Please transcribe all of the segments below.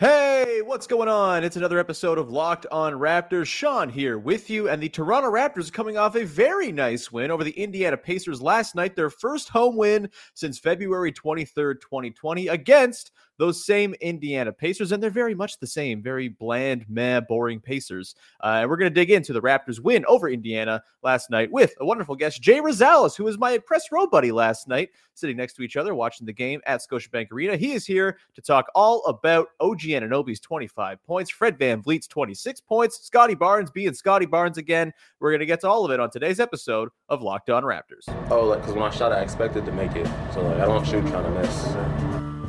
Hey, what's going on? It's another episode of Locked on Raptors. Sean here with you, and the Toronto Raptors coming off a very nice win over the Indiana Pacers last night, their first home win since February 23rd, 2020, against those same Indiana Pacers, and they're very much the same, very bland, meh, boring Pacers. Uh, and we're going to dig into the Raptors' win over Indiana last night with a wonderful guest, Jay Rosales, who was my press row buddy last night, sitting next to each other watching the game at Scotiabank Arena. He is here to talk all about OG Anunoby's 25 points, Fred Van VanVleet's 26 points, Scottie Barnes being Scottie Barnes again. We're going to get to all of it on today's episode of Locked On Raptors. Oh, like, because when I shot, I expected to make it. So, like, I don't shoot trying to miss.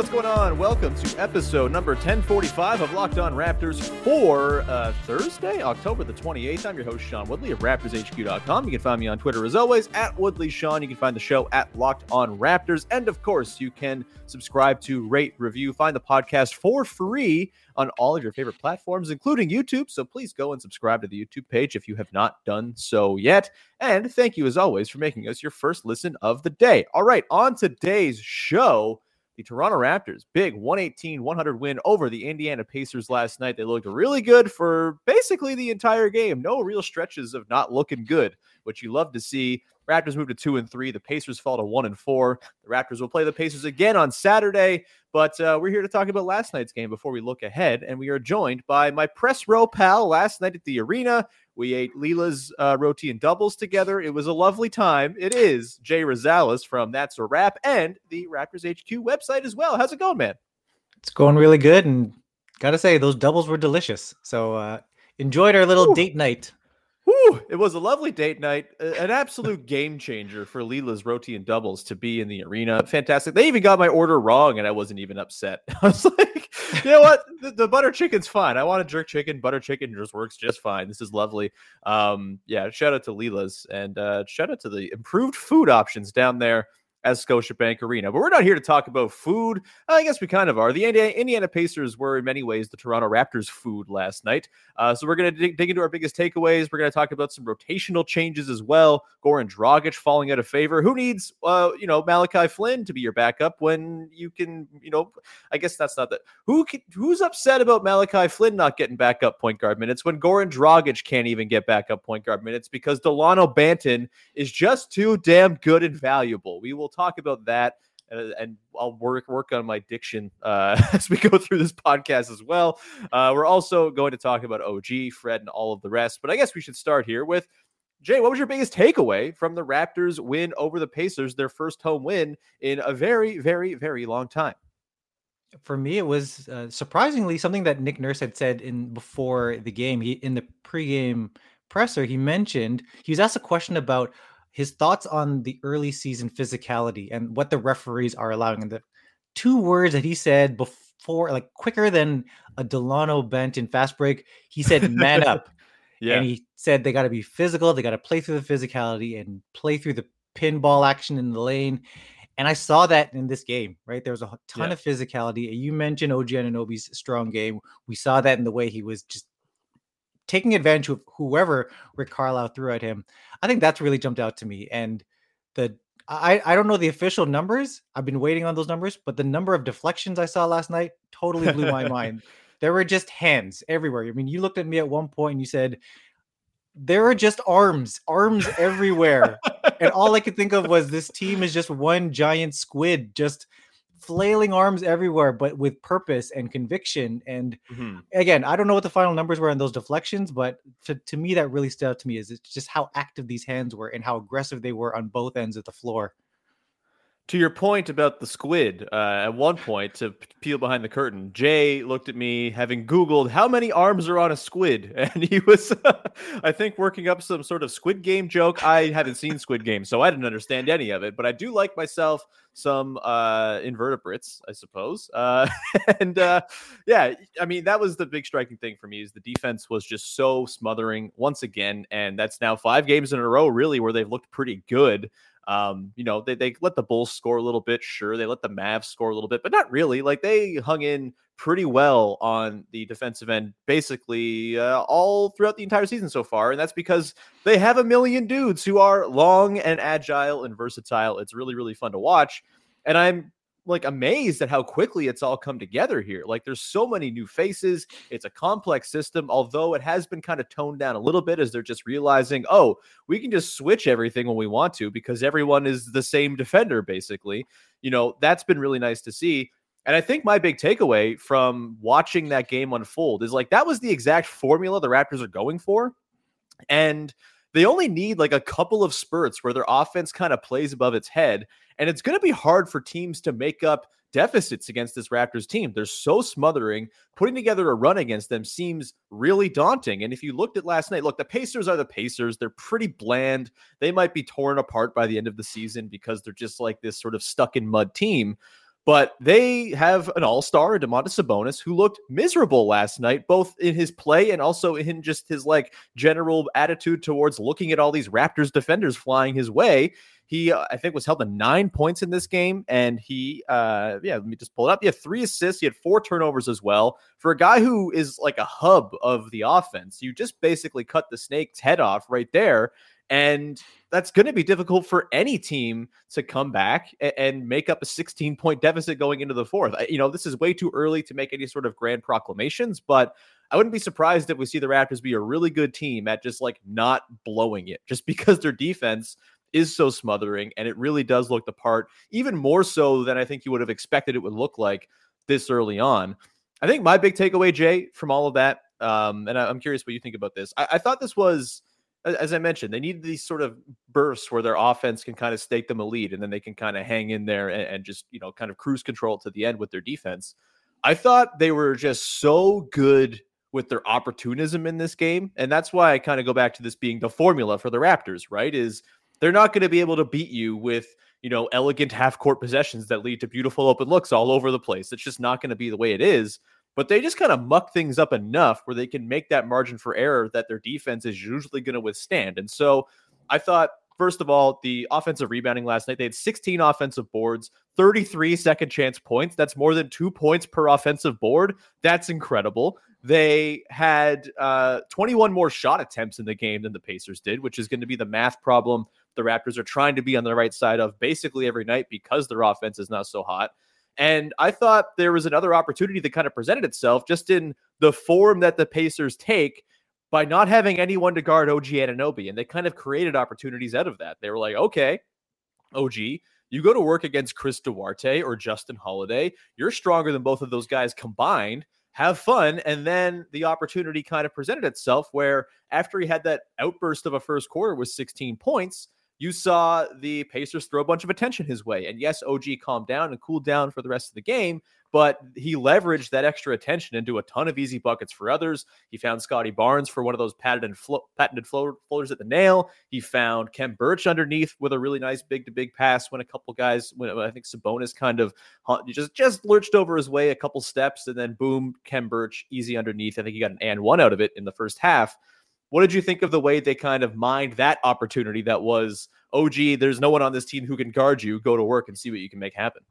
What's going on? Welcome to episode number 1045 of Locked On Raptors for uh, Thursday, October the 28th. I'm your host, Sean Woodley of RaptorsHQ.com. You can find me on Twitter as always at Woodley Sean. You can find the show at Locked On Raptors. And of course, you can subscribe to rate, review, find the podcast for free on all of your favorite platforms, including YouTube. So please go and subscribe to the YouTube page if you have not done so yet. And thank you, as always, for making us your first listen of the day. All right, on today's show the Toronto Raptors, big 118 100 win over the Indiana Pacers last night. They looked really good for basically the entire game. No real stretches of not looking good, which you love to see. Raptors moved to two and three. The Pacers fall to one and four. The Raptors will play the Pacers again on Saturday. But uh, we're here to talk about last night's game before we look ahead. And we are joined by my press row pal last night at the arena. We ate Leela's uh, roti and doubles together. It was a lovely time. It is Jay Rosales from That's a Rap and the Raptors HQ website as well. How's it going, man? It's going really good, and gotta say those doubles were delicious. So uh, enjoyed our little Ooh. date night. It was a lovely date night, an absolute game changer for Leela's roti and doubles to be in the arena. Fantastic. They even got my order wrong, and I wasn't even upset. I was like, you know what? The, the butter chicken's fine. I want a jerk chicken. Butter chicken just works just fine. This is lovely. Um, yeah, shout out to Leela's and uh, shout out to the improved food options down there as Scotiabank Arena. But we're not here to talk about food. I guess we kind of are. The Indiana, Indiana Pacers were, in many ways, the Toronto Raptors' food last night. Uh, so we're going to dig, dig into our biggest takeaways. We're going to talk about some rotational changes as well. Goran Dragic falling out of favor. Who needs, uh, you know, Malachi Flynn to be your backup when you can, you know, I guess that's not that. Who can, who's upset about Malachi Flynn not getting backup point guard minutes when Goran Dragic can't even get backup point guard minutes because Dalano Banton is just too damn good and valuable. We will talk about that. Uh, and I'll work work on my diction uh, as we go through this podcast as well. Uh, we're also going to talk about OG, Fred, and all of the rest. But I guess we should start here with Jay. What was your biggest takeaway from the Raptors' win over the Pacers, their first home win in a very, very, very long time? For me, it was uh, surprisingly something that Nick Nurse had said in before the game. He in the pregame presser, he mentioned he was asked a question about his thoughts on the early season physicality and what the referees are allowing. And the two words that he said before, like quicker than a Dalano Banton fast break, he said, man up. Yeah. And he said they got to be physical, they got to play through the physicality and play through the pinball action in the lane. And I saw that in this game, right? There was a ton Yeah. of physicality. You mentioned OG Anunoby's strong game. We saw that in the way he was just taking advantage of whoever Rick Carlisle threw at him. I think that's really jumped out to me. And the I, I don't know the official numbers. I've been waiting on those numbers, but the number of deflections I saw last night totally blew my mind. There were just hands everywhere. I mean, you looked at me at one point and you said, There are just arms, arms everywhere. and all I could think of was this team is just one giant squid, just flailing arms everywhere, but with purpose and conviction. And Mhm. again, I don't know what the final numbers were on those deflections, but to, to me, that really stood out to me is it's just how active these hands were and how aggressive they were on both ends of the floor. To your point about the squid, uh, at one point to peel behind the curtain, Jay looked at me having Googled how many arms are on a squid, and he was, I think, working up some sort of Squid Game joke. I haven't seen Squid Game, so I didn't understand any of it, but I do like myself some uh, invertebrates, I suppose. Uh, and uh, yeah, I mean that was the big striking thing for me is the defense was just so smothering once again, and that's now five games in a row really where they've looked pretty good. Um, you know, they, they let the Bulls score a little bit, sure. They let the Mavs score a little bit, but not really. Like they hung in pretty well on the defensive end basically uh, all throughout the entire season so far. And that's because they have a million dudes who are long and agile and versatile. It's really, really fun to watch. And I'm like amazed at how quickly it's all come together here. Like there's so many new faces. It's a complex system, although it has been kind of toned down a little bit as they're just realizing, oh, we can just switch everything when we want to because everyone is the same defender, basically. You know, that's been really nice to see. And I think my big takeaway from watching that game unfold is like that was the exact formula the Raptors are going for. And they only need like a couple of spurts where their offense kind of plays above its head. And it's going to be hard for teams to make up deficits against this Raptors team. They're so smothering. Putting together a run against them seems really daunting. And if you looked at last night, look, the Pacers are the Pacers. They're pretty bland. They might be torn apart by the end of the season because they're just like this sort of stuck in mud team. But they have an all-star, Domantas Sabonis, who looked miserable last night, both in his play and also in just his like general attitude towards looking at all these Raptors defenders flying his way. He, uh, I think, was held to nine points in this game, and he, uh, yeah, let me just pull it up. He had three assists. He had four turnovers as well. For a guy who is like a hub of the offense, you just basically cut the snake's head off right there. And that's going to be difficult for any team to come back and, make up a 16 point deficit going into the fourth. You know, this is way too early to make any sort of grand proclamations, but I wouldn't be surprised if we see the Raptors be a really good team at just like not blowing it, just because their defense is so smothering and it really does look the part, even more so than I think you would have expected it would look like this early on. I think my big takeaway, Jay, from all of that, um, and I, am curious what you think about this. I, I thought this was as I mentioned, they need these sort of bursts where their offense can kind of stake them a lead and then they can kind of hang in there and, and, just, you know, kind of cruise control to the end with their defense. I thought they were just so good with their opportunism in this game. And that's why I kind of go back to this being the formula for the Raptors, right? Is they're not going to be able to beat you with, you know, elegant half court possessions that lead to beautiful open looks all over the place. It's just not going to be the way it is but they just kind of muck things up enough where they can make that margin for error that their defense is usually going to withstand. And so I thought, first of all, the offensive rebounding last night, they had 16 offensive boards, 33 second chance points. That's more than two points per offensive board. That's incredible. They had uh, 21 more shot attempts in the game than the Pacers did, which is going to be the math problem the Raptors are trying to be on the right side of basically every night because their offense is not so hot. And I thought there was another opportunity that kind of presented itself just in the form that the Pacers take by not having anyone to guard OG Anunoby. And they kind of created opportunities out of that. They were like, okay, OG, you go to work against Chris Duarte or Justin Holiday. You're stronger than both of those guys combined. Have fun. And then the opportunity kind of presented itself where after he had that outburst of a first quarter with 16 points, you saw the Pacers throw a bunch of attention his way. And yes, OG calmed down and cooled down for the rest of the game, but he leveraged that extra attention into a ton of easy buckets for others. He found Scottie Barnes for one of those patented, flo- patented floaters at the nail. He found Khem Birch underneath with a really nice big to big pass when a couple guys, when I think Sabonis kind of just just lurched over his way a couple steps, and then boom, Khem Birch easy underneath. I think he got an and one out of it in the first half. What did you think of the way they kind of mined that opportunity that was, oh, gee, there's no one on this team who can guard you. Go to work and see what you can make happen.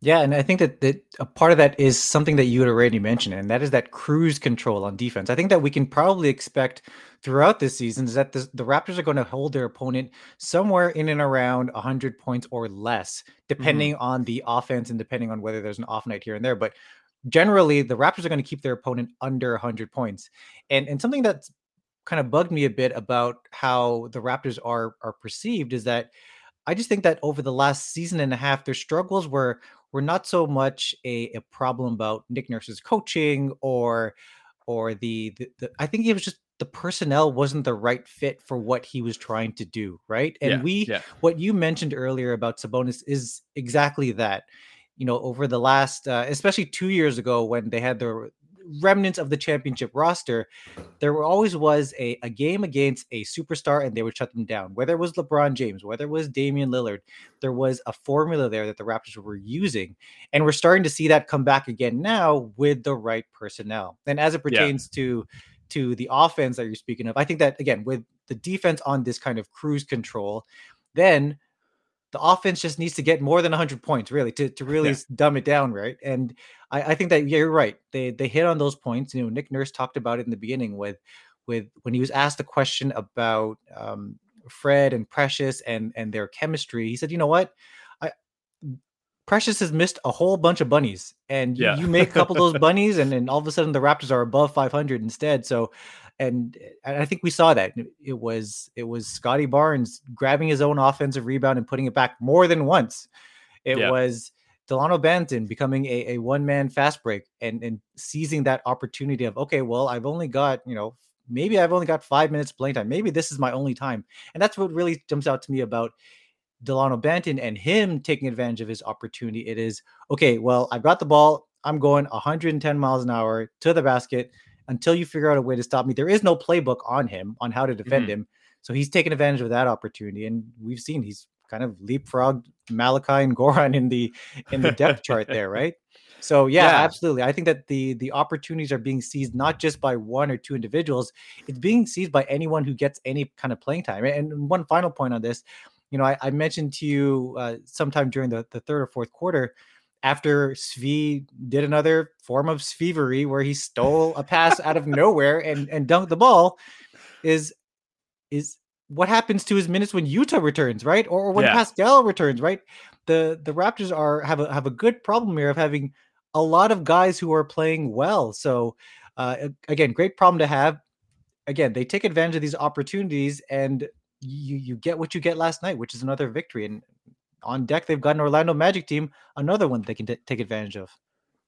Yeah, and I think that, that a part of that is something that you had already mentioned, and that is that cruise control on defense. I think that we can probably expect throughout this season is that the, the Raptors are going to hold their opponent somewhere in and around 100 points or less, depending mm-hmm. on the offense and depending on whether there's an off night here and there. But generally, the Raptors are going to keep their opponent under 100 points. And and something that's kind of bugged me a bit about how the Raptors are are perceived is that I just think that over the last season and a half, their struggles were were not so much a, a problem about Nick Nurse's coaching or or the, the, the I think it was just the personnel wasn't the right fit for what he was trying to do, right? And Yeah, we yeah. what you mentioned earlier about Sabonis is exactly that. You know, over the last, uh, especially two years ago when they had the remnants of the championship roster, there always was a, a game against a superstar and they would shut them down. Whether it was LeBron James, whether it was Damian Lillard, there was a formula there that the Raptors were using. And we're starting to see that come back again now with the right personnel. And as it Yeah. pertains to to the offense that you're speaking of, I think that again with the defense on this kind of cruise control, then the offense just needs to get more than 100 points really to, to really Yeah. dumb it down right? And I, I think that yeah, you're right. They they hit on those points you know nick nurse talked about it in the beginning with with when he was asked a question about um, fred and precious and and their chemistry he said you know what precious has missed a whole bunch of bunnies and you, Yeah. you make a couple of those bunnies and then all of a sudden the raptors are above 500 instead so and and I think we saw that it- it was it was Scottie Barnes grabbing his own offensive rebound and putting it back more than once. It Yeah. was Dalano Banton becoming a, a one man fast break and and seizing that opportunity of okay, well, I've only got you know maybe I've only got five minutes playing time. Maybe this is my only time, and that's what really jumps out to me about Dalano Banton and him taking advantage of his opportunity. It is okay. Well, I've got the ball. I'm going 110 miles an hour to the basket until you figure out a way to stop me. There is no playbook on him on how to defend Mhm. him. So he's taken advantage of that opportunity. And we've seen he's kind of leapfrogged Malachi and Goran in the in the depth chart there, right? So yeah, Yeah. absolutely. I think that the the opportunities are being seized not just by one or two individuals, it's being seized by anyone who gets any kind of playing time. And one final point on this, you know, I, I mentioned to you uh, sometime during the, the third or fourth quarter after Svi did another form of Svivery where he stole a pass out of nowhere and, and dunked the ball is is what happens to his minutes when Yuta returns, right? Or, or when Yeah. Pascal returns, right? The the Raptors are have a have a good problem here of having a lot of guys who are playing well. So uh, again, great problem to have. Again, they take advantage of these opportunities, and you you get what you get last night, which is another victory. And on deck, they've got an Orlando Magic team, another one they can t- take advantage of.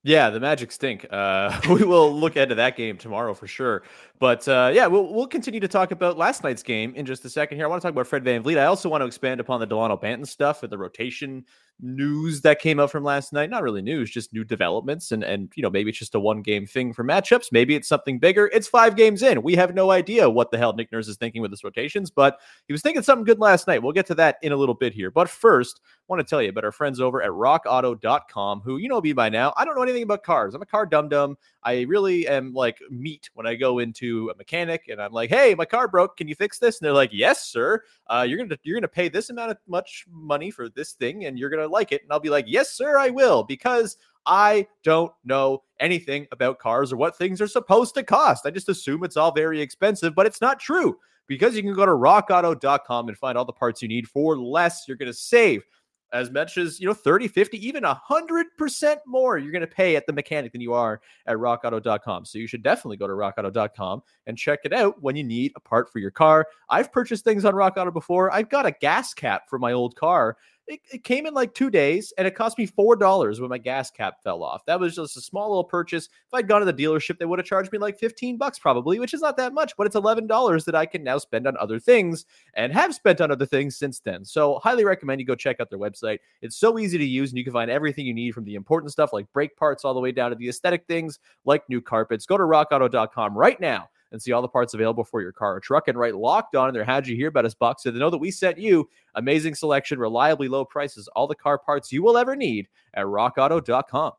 Yeah, the Magic stink. Uh, we will look into that game tomorrow for sure. But uh, yeah, we'll, we'll continue to talk about last night's game in just a second here. I want to talk about Fred VanVleet. I also want to expand upon the Dalano Banton stuff with the rotation news that came out from last night. Not really news, just new developments. And, and you know, maybe it's just a one game thing for matchups. Maybe it's something bigger. It's five games in. We have no idea what the hell Nick Nurse is thinking with his rotations, but he was thinking something good last night. We'll get to that in a little bit here. But first, I want to tell you about our friends over at rockauto.com who you know me by now. I don't know anything about cars. I'm a car dum dum. I really am like meat when I go into a mechanic and I'm like, "Hey, my car broke. Can you fix this?" And they're like, "Yes, sir. Uh, you're gonna you're gonna pay this amount of much money for this thing, and you're gonna like it." And I'll be like, "Yes, sir, I will," because I don't know anything about cars or what things are supposed to cost. I just assume it's all very expensive, but it's not true because you can go to rockauto.com and find all the parts you need for less. You're going to save as much as, you know, 30, 50, even 100% more you're going to pay at the mechanic than you are at rockauto.com. So you should definitely go to rockauto.com and check it out when you need a part for your car. I've purchased things on Rock Auto before. I've got a gas cap for my old car. It, it came in like two days and it cost me $4 when my gas cap fell off. That was just a small little purchase. If I'd gone to the dealership, they would have charged me like 15 bucks probably, which is not that much, but it's $11 that I can now spend on other things and have spent on other things since then. So, highly recommend you go check out their website. It's so easy to use, and you can find everything you need from the important stuff like brake parts all the way down to the aesthetic things like new carpets. Go to rockauto.com right now and see all the parts available for your car or truck and write locked on in their How'd You Hear About Us box so they know that we sent you amazing selection, reliably low prices, all the car parts you will ever need at rockauto.com.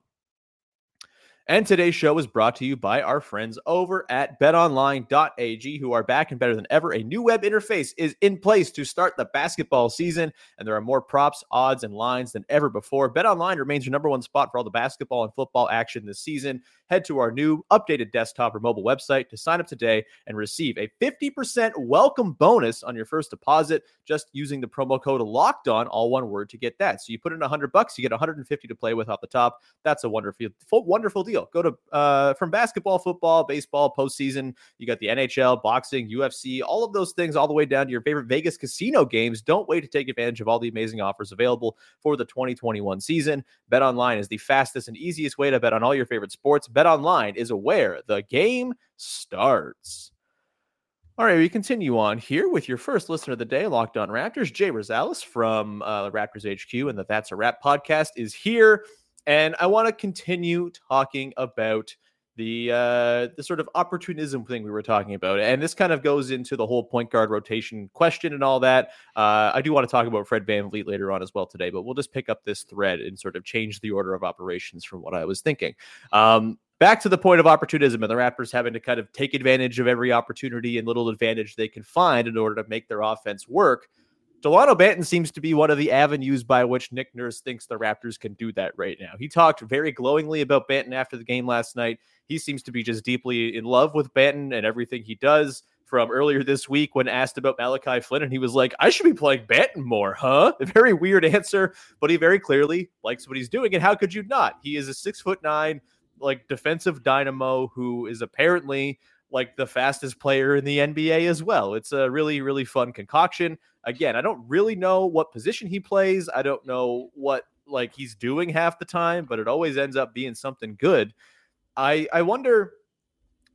And today's show is brought to you by our friends over at betonline.ag, who are back and better than ever. A new web interface is in place to start the basketball season, and there are more props, odds, and lines than ever before. BetOnline remains your number one spot for all the basketball and football action this season. Head to our new updated desktop or mobile website to sign up today and receive a 50% welcome bonus on your first deposit just using the promo code locked on, all one word, to get that. So you put in 100 bucks, you get 150 to play with off the top. That's a wonderful, wonderful deal. Go to uh, from basketball, football, baseball, postseason. You got the NHL, boxing, UFC, all of those things, all the way down to your favorite Vegas casino games. Don't wait to take advantage of all the amazing offers available for the 2021 season. Bet online is the fastest and easiest way to bet on all your favorite sports. Bet online is where the game starts. All right, we continue on here with your first listener of the day, Locked On Raptors. Jay Rosales from uh, Raptors HQ and the That's a Rap podcast is here. And I want to continue talking about the uh, the sort of opportunism thing we were talking about, and this kind of goes into the whole point guard rotation question and all that. Uh, I do want to talk about Fred Van VanVleet later on as well today, but we'll just pick up this thread and sort of change the order of operations from what I was thinking. Um, back to the point of opportunism and the Raptors having to kind of take advantage of every opportunity and little advantage they can find in order to make their offense work. Dalano Banton seems to be one of the avenues by which Nick Nurse thinks the Raptors can do that right now. He talked very glowingly about Banton after the game last night. He seems to be just deeply in love with Banton and everything he does. From earlier this week, when asked about Malachi Flynn, and he was like, I should be playing Banton more, huh? A very weird answer, but he very clearly likes what he's doing. And how could you not? He is a six foot nine, like defensive dynamo who is apparently like the fastest player in the NBA as well. It's a really, really fun concoction. Again, I don't really know what position he plays. I don't know what like he's doing half the time, but it always ends up being something good. I I wonder,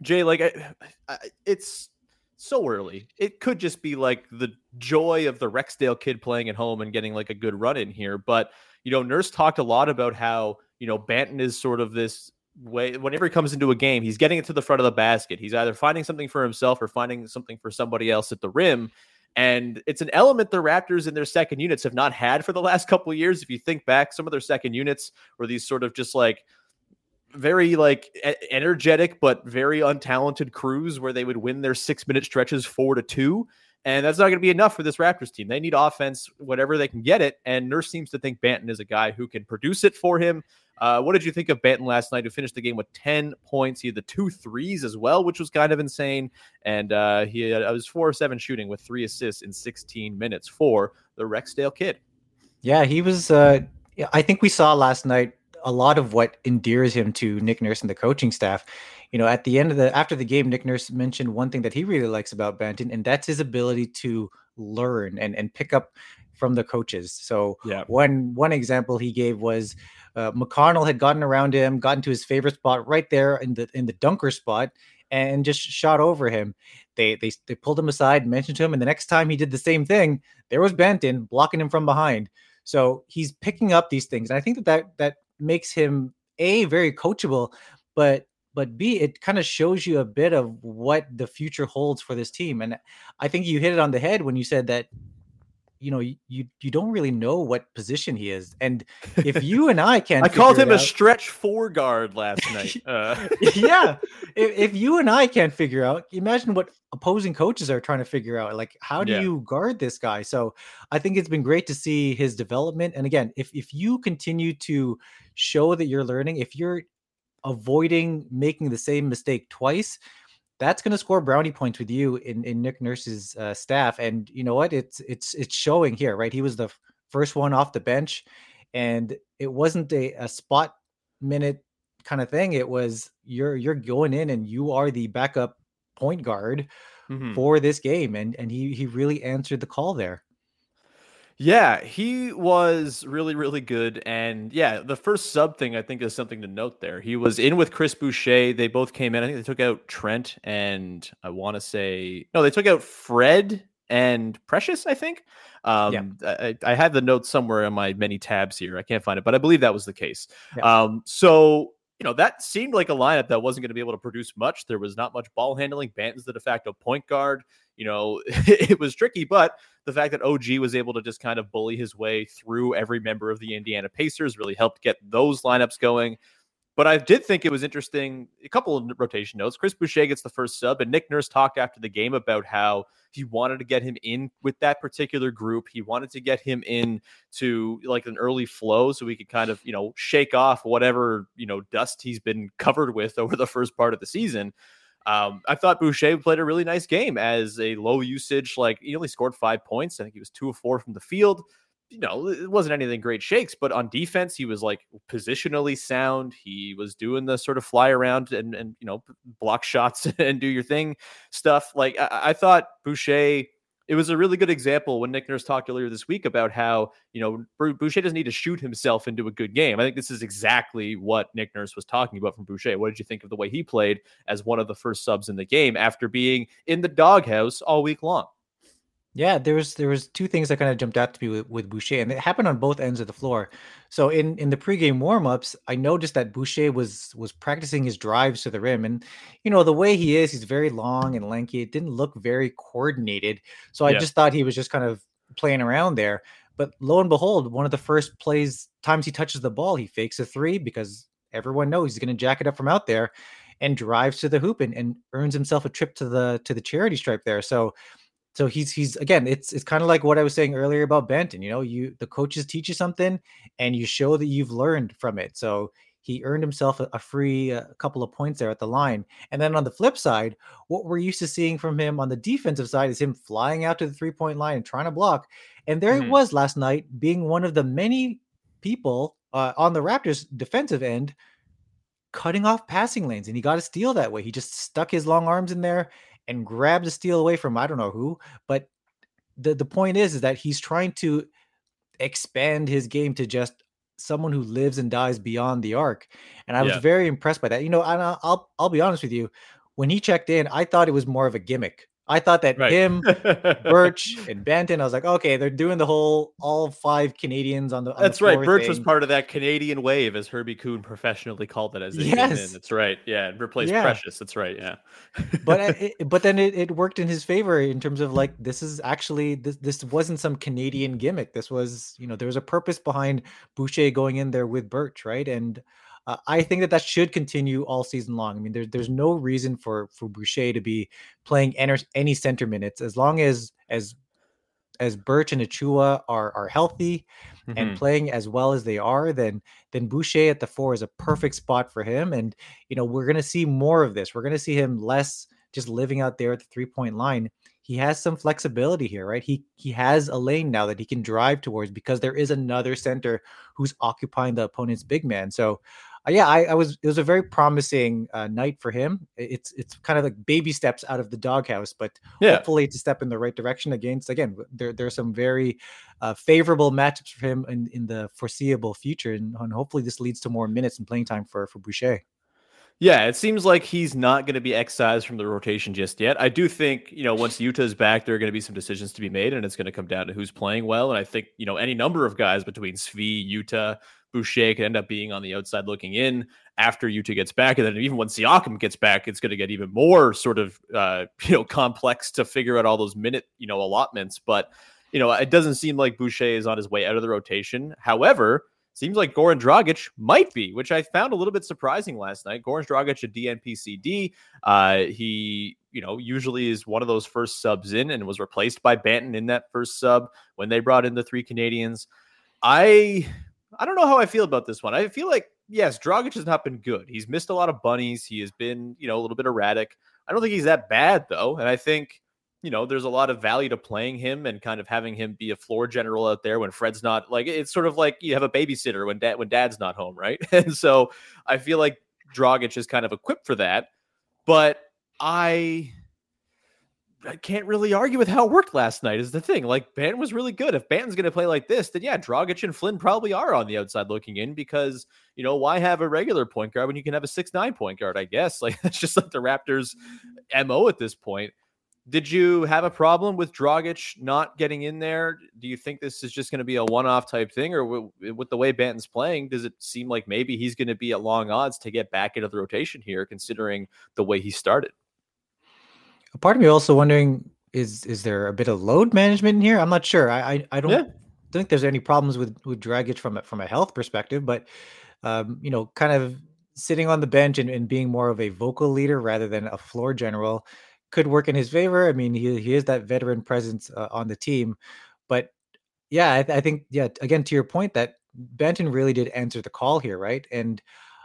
Jay, like I, I, it's so early. It could just be like the joy of the Rexdale kid playing at home and getting like a good run in here. But you know, Nurse talked a lot about how you know Banton is sort of this way whenever he comes into a game, he's getting it to the front of the basket. He's either finding something for himself or finding something for somebody else at the rim. And it's an element the Raptors in their second units have not had for the last couple of years. If you think back, some of their second units were these sort of just like very like energetic but very untalented crews where they would win their six minute stretches four to two. And that's not going to be enough for this Raptors team. They need offense, whatever they can get it. And Nurse seems to think Banton is a guy who can produce it for him. Uh, what did you think of Banton last night, who finished the game with 10 points? He had the two threes as well, which was kind of insane. And uh, he had, was four or seven shooting with three assists in 16 minutes for the Rexdale kid. Yeah, he was. Uh, I think we saw last night a lot of what endears him to Nick Nurse and the coaching staff. You know, at the end of the after the game, Nick Nurse mentioned one thing that he really likes about Banton, and that's his ability to learn and and pick up from the coaches. So yeah. one one example he gave was uh, McConnell had gotten around him, gotten to his favorite spot right there in the in the dunker spot, and just shot over him. They they they pulled him aside, mentioned to him, and the next time he did the same thing, there was Banton blocking him from behind. So he's picking up these things, and I think that that that makes him a very coachable, but but B, it kind of shows you a bit of what the future holds for this team. And I think you hit it on the head when you said that you know you you don't really know what position he is and if you and i can't, i called him a stretch four guard last night uh. yeah if, if, you and i can't figure out imagine what opposing coaches are trying to figure out like how do yeah. you guard this guy so i think it's been great to see his development and again if if you continue to show that you're learning if you're avoiding making the same mistake twice that's going to score brownie points with you in, in Nick Nurse's uh, staff. And you know what? It's it's it's showing here, right? He was the first one off the bench, and it wasn't a, a spot minute kind of thing. It was you're you're going in and you are the backup point guard mm-hmm. for this game, and and he he really answered the call there. Yeah, he was really, really good. And yeah, the first sub thing I think is something to note there. He was in with Chris Boucher. They both came in. I think they took out Trent and I want to say, no, they took out Fred and Precious, I think. Um, yeah. I, I had the notes somewhere on my many tabs here. I can't find it, but I believe that was the case. Yeah. Um, so you know, that seemed like a lineup that wasn't going to be able to produce much. There was not much ball handling. Banton's the de facto point guard. You know, it was tricky, but the fact that OG was able to just kind of bully his way through every member of the Indiana Pacers really helped get those lineups going. But I did think it was interesting. A couple of rotation notes. Chris Boucher gets the first sub, and Nick Nurse talked after the game about how he wanted to get him in with that particular group. He wanted to get him in to like an early flow so he could kind of, you know, shake off whatever, you know, dust he's been covered with over the first part of the season. Um, I thought Boucher played a really nice game as a low usage, like he only scored five points. I think he was two of four from the field you know, it wasn't anything great shakes, but on defense, he was like positionally sound. He was doing the sort of fly around and and you know block shots and do your thing stuff. Like I, I thought Boucher it was a really good example when Nick Nurse talked earlier this week about how, you know, Boucher doesn't need to shoot himself into a good game. I think this is exactly what Nick Nurse was talking about from Boucher. What did you think of the way he played as one of the first subs in the game after being in the doghouse all week long? Yeah, there was there was two things that kind of jumped out to me with, with Boucher, and it happened on both ends of the floor. So in in the pregame warmups, I noticed that Boucher was was practicing his drives to the rim, and you know the way he is, he's very long and lanky. It didn't look very coordinated, so I Yeah. just thought he was just kind of playing around there. But lo and behold, one of the first plays times he touches the ball, he fakes a three because everyone knows he's going to jack it up from out there, and drives to the hoop and, and earns himself a trip to the to the charity stripe there. So so he's he's again it's it's kind of like what i was saying earlier about Banton you know you the coaches teach you something and you show that you've learned from it. So he earned himself a, a free uh, couple of points there at the line. And then on the flip side what we're used to seeing from him on the defensive side is him flying out to the three point line and trying to block. And there Mhm. it was last night being one of the many people uh, on the raptors defensive end cutting off passing lanes and he got a steal that way. He just stuck his long arms in there and grabbed the steal away from I don't know who. But the the point is is that he's trying to expand his game to just someone who lives and dies beyond the arc. And I was very impressed by that. You know, and I'll, I'll be honest with you. When he checked in, I thought it was more of a gimmick. I thought that Right. him, Birch, and Banton, I was like, okay, they're doing the whole all five Canadians on the. On the That's right. floor Birch was part of that Canadian wave, as Herbie Kuhn professionally called it as they came in. Yes. That's right. Yeah, and replaced Yeah. Precious. That's right. Yeah. but uh, it, but then it, it worked in his favor in terms of like this is actually this this wasn't some Canadian gimmick. This was you know there was a purpose behind Boucher going in there with Birch, right? And uh, I think that that should continue all season long. I mean, there's there's no reason for for Boucher to be playing enter, any center minutes as long as as as Birch and Achiuwa are are healthy and Mhm. playing as well as they are, then then Boucher at the four is a perfect spot for him. And you know, we're gonna see more of this. We're gonna see him less just living out there at the three point line. He has some flexibility here, right? He he has a lane now that he can drive towards because there is another center who's occupying the opponent's big man. So, uh, yeah, I, I was it was a very promising uh, night for him. It's it's kind of like baby steps out of the doghouse, but Yeah. hopefully to step in the right direction against again there there are some very uh, favorable matchups for him in, in the foreseeable future and, and hopefully this leads to more minutes and playing time for for Boucher. Yeah, it seems like he's not going to be excised from the rotation just yet. I do think, you know, once Yuta's back, there are going to be some decisions to be made, and it's going to come down to who's playing well. And I think, you know, any number of guys between Svi, Yuta, Boucher could end up being on the outside looking in after Utah gets back. And then even when Siakam gets back, it's going to get even more sort of, uh, you know, complex to figure out all those minute, you know, allotments. But, you know, it doesn't seem like Boucher is on his way out of the rotation. However, Seems like Goran Dragic might be, which I found a little bit surprising last night. Goran Dragic, a DNPCD, uh, he, you know, usually is one of those first subs in and was replaced by Banton in that first sub when they brought in the three Canadians. I, I don't know how I feel about this one. I feel like yes, Dragic has not been good. He's missed a lot of bunnies. He has been, you know, a little bit erratic. I don't think he's that bad though, and I think you know, there's a lot of value to playing him and kind of having him be a floor general out there when Fred's not like it's sort of like you have a babysitter when dad when dad's not home, right? And so I feel like Dragic is kind of equipped for that, but I I can't really argue with how it worked last night is the thing. Like Banton was really good. If Banton's going to play like this, then yeah, Dragic and Flynn probably are on the outside looking in because you know why have a regular point guard when you can have a six nine point guard? I guess like that's just like the Raptors' mo at this point. Did you have a problem with Dragic not getting in there? Do you think this is just going to be a one-off type thing, or w- with the way Banton's playing, does it seem like maybe he's going to be at long odds to get back into the rotation here, considering the way he started? A part of me also wondering is is there a bit of load management in here? I'm not sure. I I, I don't Yeah. think there's any problems with with Dragic from a, from a health perspective, but um, you know, kind of sitting on the bench and, and being more of a vocal leader rather than a floor general could work in his favor. I mean, he he is that veteran presence uh, on the team, but yeah, I, I think yeah. Again, to your point, that Banton really did answer the call here, right? And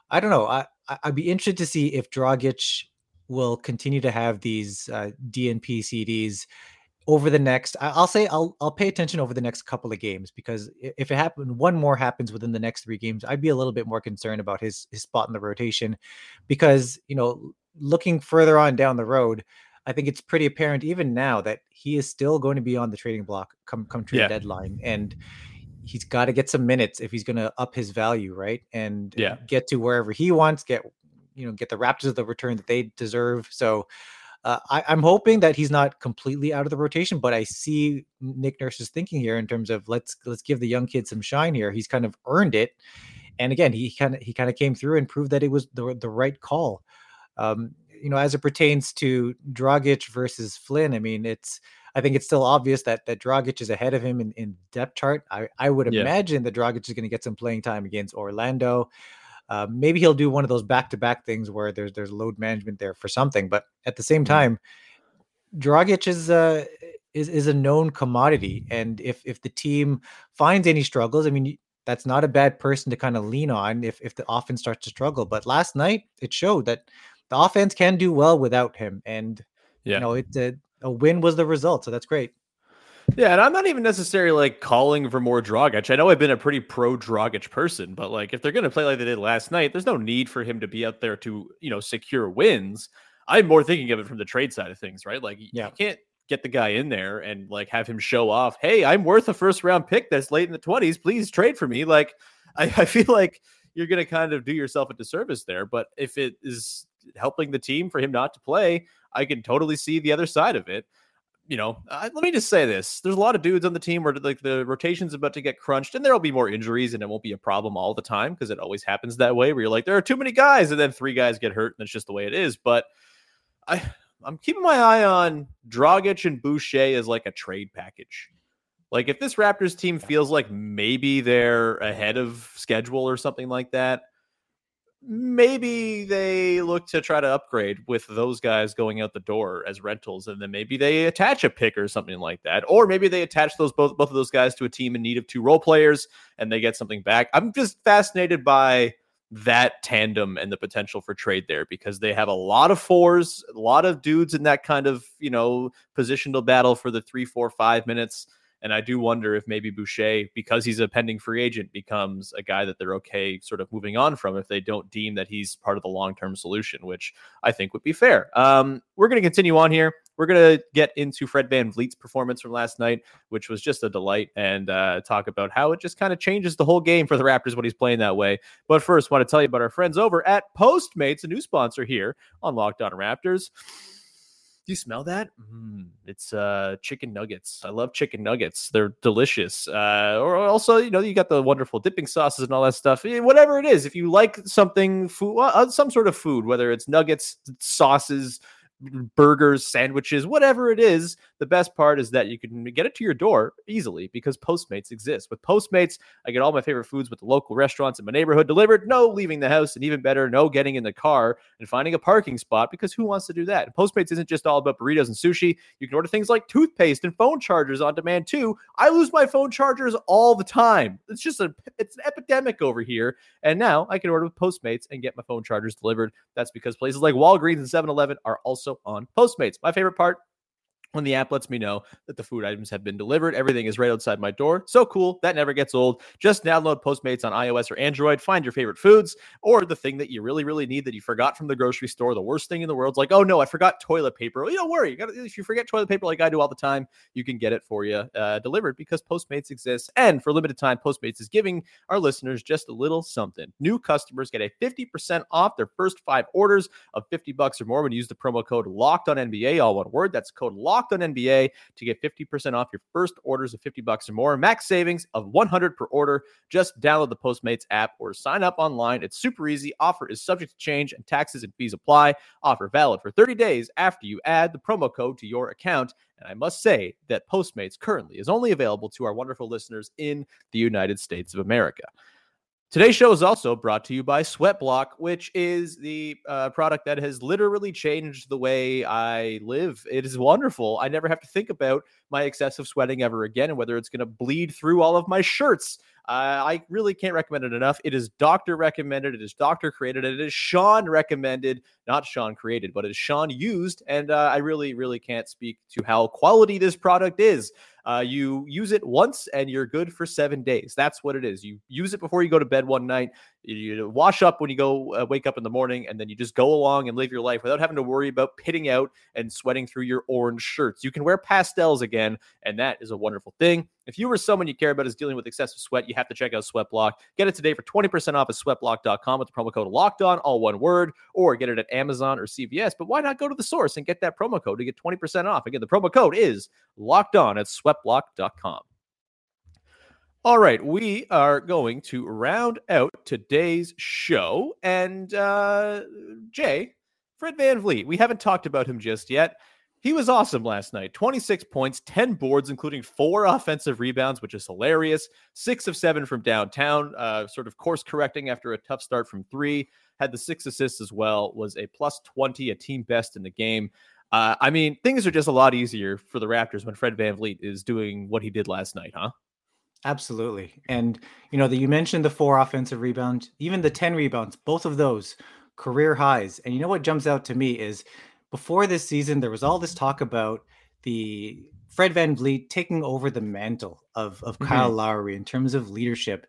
I don't know. I- I'd be interested to see if Dragic will continue to have these uh, DNP CDs over the next. I'll say I'll I'll pay attention over the next couple of games because if it happen one more happens within the next three games, I'd be a little bit more concerned about his his spot in the rotation, because you know looking further on down the road. I think it's pretty apparent even now that he is still going to be on the trading block come come trade Yeah. deadline, and he's got to get some minutes if he's going to up his value, right? And Yeah. get to wherever he wants, get you know, get the Raptors of the return that they deserve. So. Uh, I, I'm hoping that he's not completely out of the rotation, but I see Nick Nurse's thinking here in terms of let's let's give the young kid some shine here. He's kind of earned it, and again, he kind of he kind of came through and proved that it was the the right call. Um, you know, as it pertains to Dragic versus Flynn, I mean, it's I think it's still obvious that that Dragic is ahead of him in, in depth chart. I, I would Yeah. imagine that Dragic is going to get some playing time against Orlando. Uh, maybe he'll do one of those back to back things where there's there's load management there for something, but at the same time, Dragic is uh is is a known commodity, and if if the team finds any struggles, I mean. That's not a bad person to kind of lean on if, if the offense starts to struggle. But last night it showed that the offense can do well without him, and Yeah. you know it uh, a win was the result, so that's great. Yeah, and I'm not even necessarily like calling for more Dragic. I know I've been a pretty pro Dragic person, but like if they're going to play like they did last night, there's no need for him to be out there to, you know, secure wins. I'm more thinking of it from the trade side of things, right? Like Yeah. you can't get the guy in there and like have him show off, "Hey, I'm worth a first round pick that's late in the 20s. Please trade for me." Like I, I feel like you're going to kind of do yourself a disservice there, but if it is helping the team for him not to play, I can totally see the other side of it you know, I, let me just say this: there's a lot of dudes on the team where like the rotation's about to get crunched, and there will be more injuries, and it won't be a problem all the time because it always happens that way. Where you're like, there are too many guys, and then three guys get hurt, and that's just the way it is. But I, I'm keeping my eye on Dragic and Boucher as like a trade package. Like if this Raptors team feels like maybe they're ahead of schedule or something like that, maybe they look to try to upgrade with those guys going out the door as rentals and then maybe they attach a pick or something like that or maybe they attach those both both of those guys to a team in need of two role players and they get something back. I'm just fascinated by that tandem and the potential for trade there because they have a lot of fours a lot of dudes in that kind of you know positional battle for the three four five minutes and I do wonder if maybe Boucher, because he's a pending free agent, becomes a guy that they're okay sort of moving on from if they don't deem that he's part of the long term solution, which I think would be fair. Um, we're going to continue on here. We're going to get into Fred VanVleet's performance from last night, which was just a delight, and uh, talk about how it just kind of changes the whole game for the Raptors when he's playing that way. But first, want to tell you about our friends over at Postmates, a new sponsor here on Locked On Raptors. Do you smell that? Mm, it's uh, chicken nuggets. I love chicken nuggets. They're delicious. Uh, or also, you know, you got the wonderful dipping sauces and all that stuff. Eh, Whatever it is, if you like something, food, uh, some sort of food, whether it's nuggets, sauces, burgers, sandwiches, whatever it is, the best part is that you can get it to your door easily because Postmates exists. With Postmates, I get all my favorite foods with the local restaurants in my neighborhood delivered. No leaving the house, and even better, no getting in the car and finding a parking spot because who wants to do that? Postmates isn't just all about burritos and sushi. You can order things like toothpaste and phone chargers on demand too. I lose my phone chargers all the time. It's just a it's an epidemic over here. And now I can order with Postmates and get my phone chargers delivered. That's because places like Walgreens and 7-Eleven are also on Postmates. My favorite part when the app lets me know that the food items have been delivered. Everything is right outside my door. So cool. That never gets old. Just download Postmates on iOS or Android, find your favorite foods or the thing that you really, really need that you forgot from the grocery store. The worst thing in the world is like, oh no, I forgot toilet paper. Well, you don't worry. You gotta, if you forget toilet paper like I do all the time, you can get it for you uh, delivered because Postmates exists. And for limited time, Postmates is giving our listeners just a little something. New customers get a 50% off their first five orders of 50 bucks or more when you use the promo code locked on NBA, all one word. That's code locked on NBA to get 50% off your first orders of 50 bucks or more. Max savings of 100 per order. Just download the Postmates app or sign up online. It's super easy. Offer is subject to change and taxes and fees apply. Offer valid for 30 days after you add the promo code to your account. And I must say that Postmates currently is only available to our wonderful listeners in the United States of America. Today's show is also brought to you by Sweatblock, which is the uh, product that has literally changed the way I live. It is wonderful. I never have to think about my excessive sweating ever again and whether it's going to bleed through all of my shirts. Uh, I really can't recommend it enough. It is doctor recommended. It is doctor created. It is Sean recommended, not Sean created, but it is Sean used. And uh, I really, really can't speak to how quality this product is. Uh, you use it once and you're good for seven days. That's what it is. You use it before you go to bed one night. You, you wash up when you go uh, wake up in the morning, and then you just go along and live your life without having to worry about pitting out and sweating through your orange shirts. You can wear pastels again, and that is a wonderful thing. If you or someone you care about is dealing with excessive sweat, you have to check out Sweatblock. Get it today for 20% off at sweatblock.com with the promo code locked on, all one word, or get it at Amazon or CVS. But why not go to the source and get that promo code to get 20% off? Again, the promo code is locked on at sweatblock.com. All right, we are going to round out today's show. And uh, Jay, Fred VanVleet, we haven't talked about him just yet. He was awesome last night 26 points, 10 boards, including four offensive rebounds, which is hilarious. Six of seven from downtown, uh, sort of course correcting after a tough start from three. Had the six assists as well, was a plus 20, a team best in the game. Uh, I mean, things are just a lot easier for the Raptors when Fred VanVleet is doing what he did last night, huh? Absolutely. And you know that you mentioned the four offensive rebounds, even the 10 rebounds, both of those career highs. And you know what jumps out to me is before this season, there was all this talk about the Fred VanVleet taking over the mantle of, of Kyle Mhm. Lowry in terms of leadership.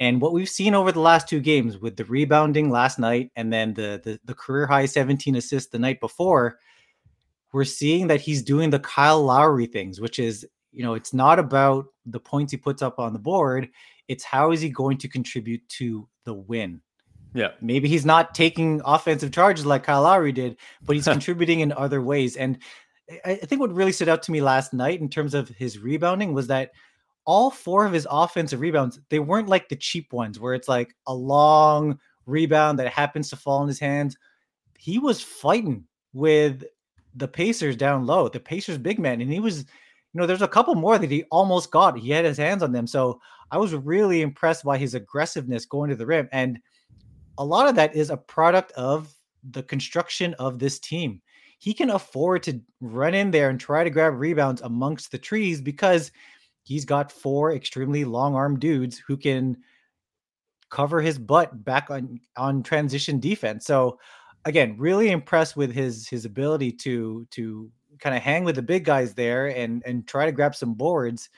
And what we've seen over the last two games with the rebounding last night and then the, the, the career high 17 assists the night before, we're seeing that he's doing the Kyle Lowry things, which is, you know, it's not about the points he puts up on the board. It's how is he going to contribute to the win? Yeah. Maybe he's not taking offensive charges like Kyle Lowry did, but he's contributing in other ways. And I, I think what really stood out to me last night in terms of his rebounding was that all four of his offensive rebounds, they weren't like the cheap ones where it's like a long rebound that happens to fall in his hands. He was fighting with the Pacers down low, the Pacers big man, and he was, you know, there's a couple more that he almost got. He had his hands on them. So I was really impressed by his aggressiveness going to the rim. And a lot of that is a product of the construction of this team. He can afford to run in there and try to grab rebounds amongst the trees because he's got four extremely long arm dudes who can cover his butt back on on transition defense. So again, really impressed with his his ability to to kind of hang with the big guys there and and try to grab some boards.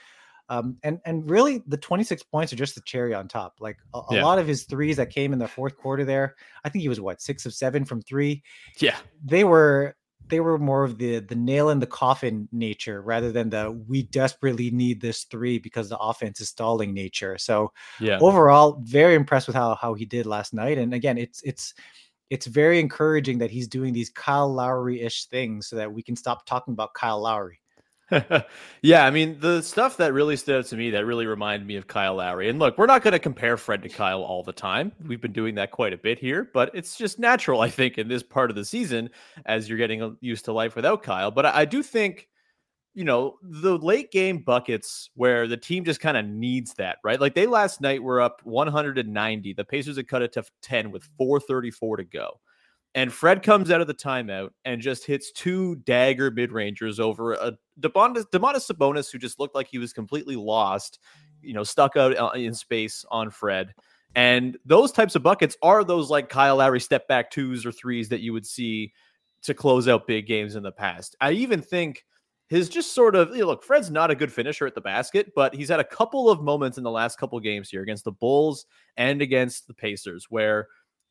Um, and and really, the 26 points are just the cherry on top. Like a, a Yeah. lot of his threes that came in the fourth quarter there, I think he was what six of seven from three. Yeah. They were they were more of the the nail in the coffin nature rather than the we desperately need this three because the offense is stalling nature. So Yeah. overall, very impressed with how how he did last night. And again, it's it's it's very encouraging that he's doing these Kyle Lowry ish things so that we can stop talking about Kyle Lowry. yeah, I mean, the stuff that really stood out to me that really reminded me of Kyle Lowry. And look, we're not going to compare Fred to Kyle all the time. We've been doing that quite a bit here, but it's just natural, I think, in this part of the season as you're getting used to life without Kyle. But I do think, you know, the late game buckets where the team just kind of needs that, right? Like they last night were up 190. The Pacers had cut it to 10 with 434 to go. And Fred comes out of the timeout and just hits two dagger mid rangers over a Domantas Sabonis who just looked like he was completely lost, you know, stuck out uh, in space on Fred. And those types of buckets are those like Kyle Lowry step back twos or threes that you would see to close out big games in the past. I even think his just sort of you know, look, Fred's not a good finisher at the basket, but he's had a couple of moments in the last couple games here against the Bulls and against the Pacers where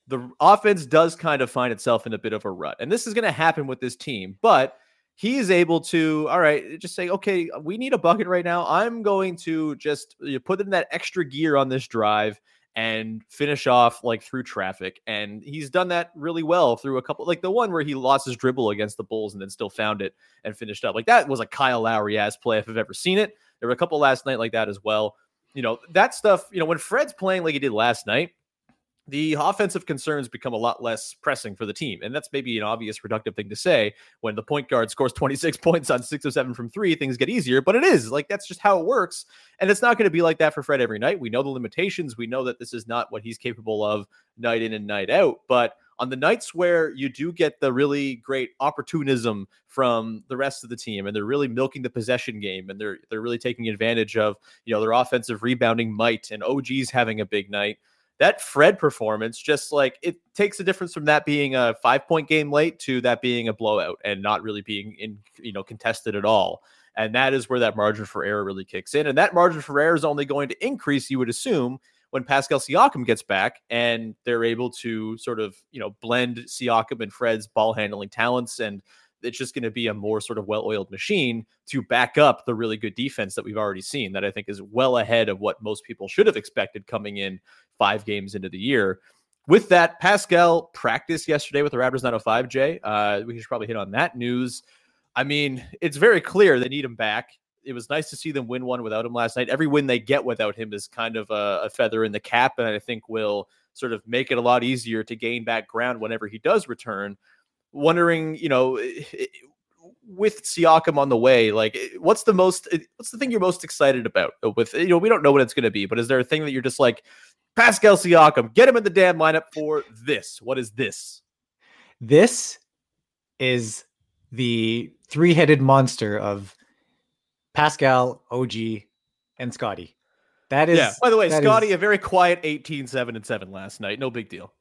the offense does kind of find itself in a bit of a rut. And this is going to happen with this team, but he is able to, all right, just say, okay, we need a bucket right now. I'm going to just you know, put in that extra gear on this drive and finish off like through traffic. And he's done that really well through a couple, like the one where he lost his dribble against the Bulls and then still found it and finished up. Like that was a Kyle Lowry ass play if I've ever seen it. There were a couple last night like that as well. You know, that stuff, you know, when Fred's playing like he did last night, the offensive concerns become a lot less pressing for the team. And that's maybe an obvious reductive thing to say. When the point guard scores 26 points on six or seven from three, things get easier, but it is like that's just how it works. And it's not going to be like that for Fred every night. We know the limitations. We know that this is not what he's capable of night in and night out. But on the nights where you do get the really great opportunism from the rest of the team and they're really milking the possession game and they're they're really taking advantage of you know their offensive rebounding might and OG's having a big night that Fred performance just like it takes a difference from that being a five point game late to that being a blowout and not really being in you know contested at all. And that is where that margin for error really kicks in. And that margin for error is only going to increase, you would assume, when Pascal Siakam gets back and they're able to sort of, you know, blend Siakam and Fred's ball handling talents and it's just going to be a more sort of well-oiled machine to back up the really good defense that we've already seen that I think is well ahead of what most people should have expected coming in 5 games into the year. With that, Pascal practiced yesterday with the Raptors 905, Jay. Uh, we should probably hit on that news. I mean, it's very clear they need him back. It was nice to see them win one without him last night. Every win they get without him is kind of a, a feather in the cap, and I think will sort of make it a lot easier to gain back ground whenever he does return wondering, you know, eh, eh, with Siakam on the way, like eh, what's the most what's the thing you're most excited about uh, with you know, we don't know what it's going to be, but is there a thing that you're just like Pascal Siakam, get him in the damn lineup for this? What is this? This is the three-headed monster of Pascal, OG, and Scottie. That is Yeah. By the way, Scottie is, a very quiet 18 7 and 7 last night. No big deal.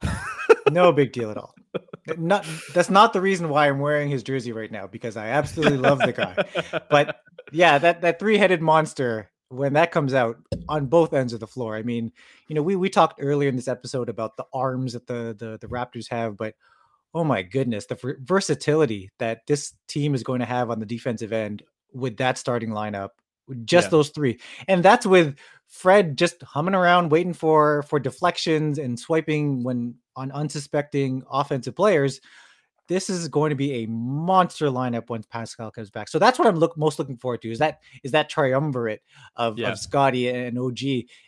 no big deal at all. Not that's not the reason why I'm wearing his jersey right now because I absolutely love the guy. But yeah, that that three-headed monster when that comes out on both ends of the floor. I mean, you know, we we talked earlier in this episode about the arms that the the, the Raptors have, but oh my goodness, the versatility that this team is going to have on the defensive end with that starting lineup, just yeah. those three, and that's with Fred just humming around, waiting for for deflections and swiping when on unsuspecting offensive players. This is going to be a monster lineup once Pascal comes back. So that's what I'm look most looking forward to. Is that is that triumvirate of, yeah. of Scottie and OG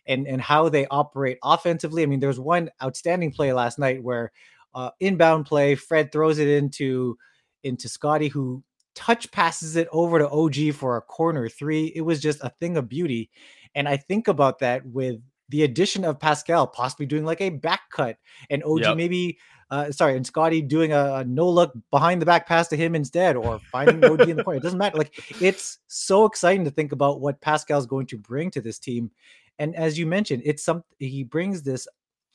and and how they operate offensively. I mean, there was one outstanding play last night where uh, inbound play, Fred throws it into into Scottie, who touch passes it over to OG for a corner three. It was just a thing of beauty. And I think about that with the addition of Pascal possibly doing like a back cut and OG yep. maybe uh, sorry, and Scottie doing a, a, no look behind the back pass to him instead, or finding OG in the corner. It doesn't matter. Like it's so exciting to think about what Pascal's going to bring to this team. And as you mentioned, it's some he brings this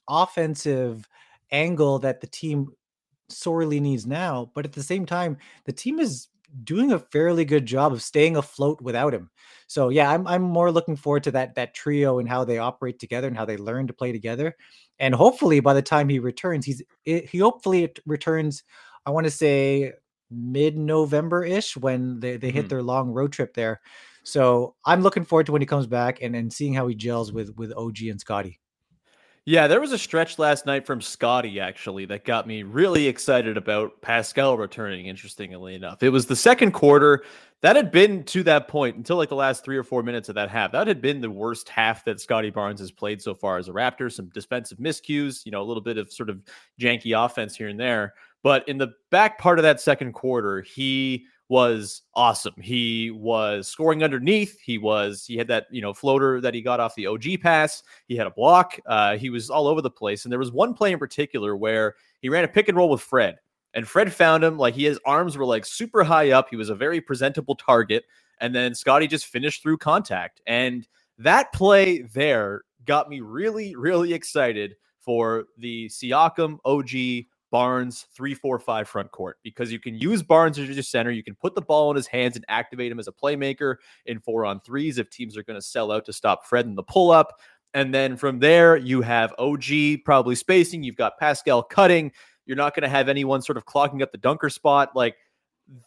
offensive angle that the team sorely needs now. But at the same time, the team is doing a fairly good job of staying afloat without him. So yeah, I'm I'm more looking forward to that that trio and how they operate together and how they learn to play together. And hopefully by the time he returns, he's he hopefully returns. I want to say mid-November ish when they, they mm-hmm. hit their long road trip there. So I'm looking forward to when he comes back and, and seeing how he gels with with OG and Scottie. Yeah, there was a stretch last night from Scottie actually that got me really excited about Pascal returning, interestingly enough. It was the second quarter. That had been to that point until like the last three or four minutes of that half. That had been the worst half that Scottie Barnes has played so far as a Raptor. Some defensive miscues, you know, a little bit of sort of janky offense here and there. But in the back part of that second quarter, he was awesome. He was scoring underneath. He was he had that you know floater that he got off the OG pass. He had a block. Uh, he was all over the place. And there was one play in particular where he ran a pick and roll with Fred, and Fred found him like his arms were like super high up. He was a very presentable target, and then Scottie just finished through contact. And that play there got me really really excited for the Siakam OG Barnes three, four, five front court because you can use Barnes as your center. You can put the ball in his hands and activate him as a playmaker in four on threes if teams are going to sell out to stop Fred in the pull up. And then from there, you have OG probably spacing. You've got Pascal cutting. You're not going to have anyone sort of clogging up the dunker spot. Like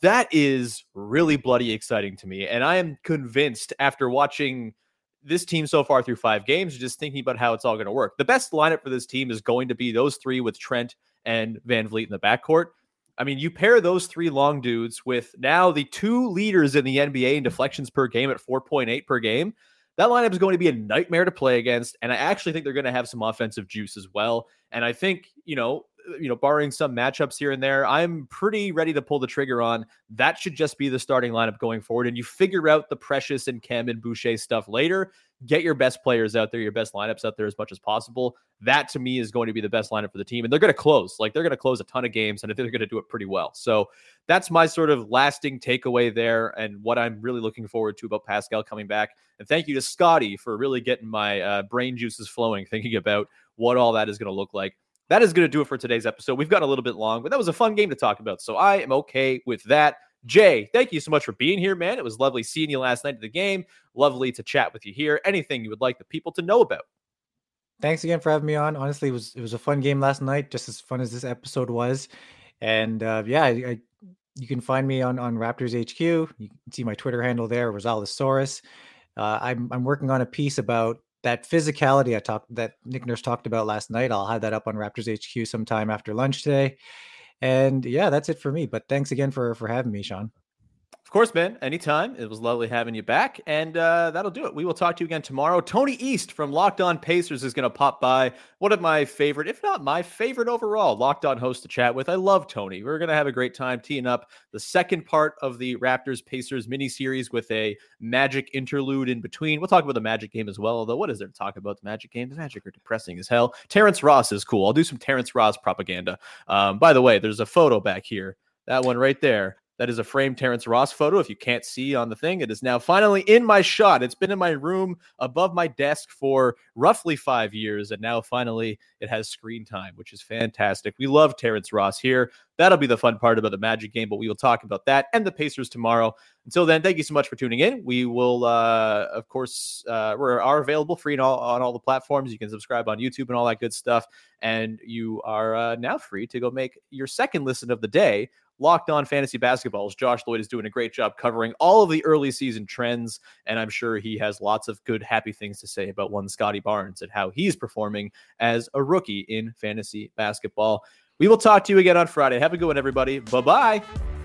that is really bloody exciting to me. And I am convinced after watching this team so far through five games, just thinking about how it's all going to work. The best lineup for this team is going to be those three with Trent and VanVleet in the backcourt. I mean, you pair those three long dudes with now the two leaders in the NBA in deflections per game at 4.8 per game. That lineup is going to be a nightmare to play against. And I actually think they're going to have some offensive juice as well. And I think, you know, you know, barring some matchups here and there, I'm pretty ready to pull the trigger on that should just be the starting lineup going forward. And you figure out the Precious and Cam and Boucher stuff later. Get your best players out there, your best lineups out there as much as possible. That to me is going to be the best lineup for the team. And they're going to close. Like they're going to close a ton of games, and I think they're going to do it pretty well. So that's my sort of lasting takeaway there, and what I'm really looking forward to about Pascal coming back. And thank you to Scottie for really getting my uh, brain juices flowing, thinking about what all that is going to look like that is going to do it for today's episode. We've got a little bit long, but that was a fun game to talk about. So I am okay with that. Jay, thank you so much for being here, man. It was lovely seeing you last night at the game. Lovely to chat with you here. Anything you would like the people to know about? Thanks again for having me on. Honestly, it was it was a fun game last night, just as fun as this episode was. And uh, yeah, I, I, you can find me on on Raptors HQ. You can see my Twitter handle there, Rosales Uh, I'm I'm working on a piece about that physicality I talked that Nick Nurse talked about last night. I'll have that up on Raptors HQ sometime after lunch today. And yeah, that's it for me. But thanks again for for having me, Sean. Of course, man. Anytime. It was lovely having you back. And uh, that'll do it. We will talk to you again tomorrow. Tony East from Locked On Pacers is going to pop by. One of my favorite, if not my favorite overall, Locked On host to chat with. I love Tony. We're going to have a great time teeing up the second part of the Raptors Pacers mini series with a magic interlude in between. We'll talk about the magic game as well. Although, what is there to talk about the magic game? The magic are depressing as hell. Terrence Ross is cool. I'll do some Terrence Ross propaganda. Um, by the way, there's a photo back here. That one right there that is a framed Terrence Ross photo. If you can't see on the thing, it is now finally in my shot. It's been in my room above my desk for roughly five years, and now finally it has screen time, which is fantastic. We love Terrence Ross here. That'll be the fun part about the Magic game, but we will talk about that and the Pacers tomorrow. Until then, thank you so much for tuning in. We will, uh, of course, uh, we are available free all, on all the platforms. You can subscribe on YouTube and all that good stuff. And you are uh, now free to go make your second listen of the day Locked On Fantasy Basketballs. Josh Lloyd is doing a great job covering all of the early season trends, and I'm sure he has lots of good, happy things to say about one Scottie Barnes and how he's performing as a rookie in fantasy basketball. We will talk to you again on Friday. Have a good one, everybody. Bye bye.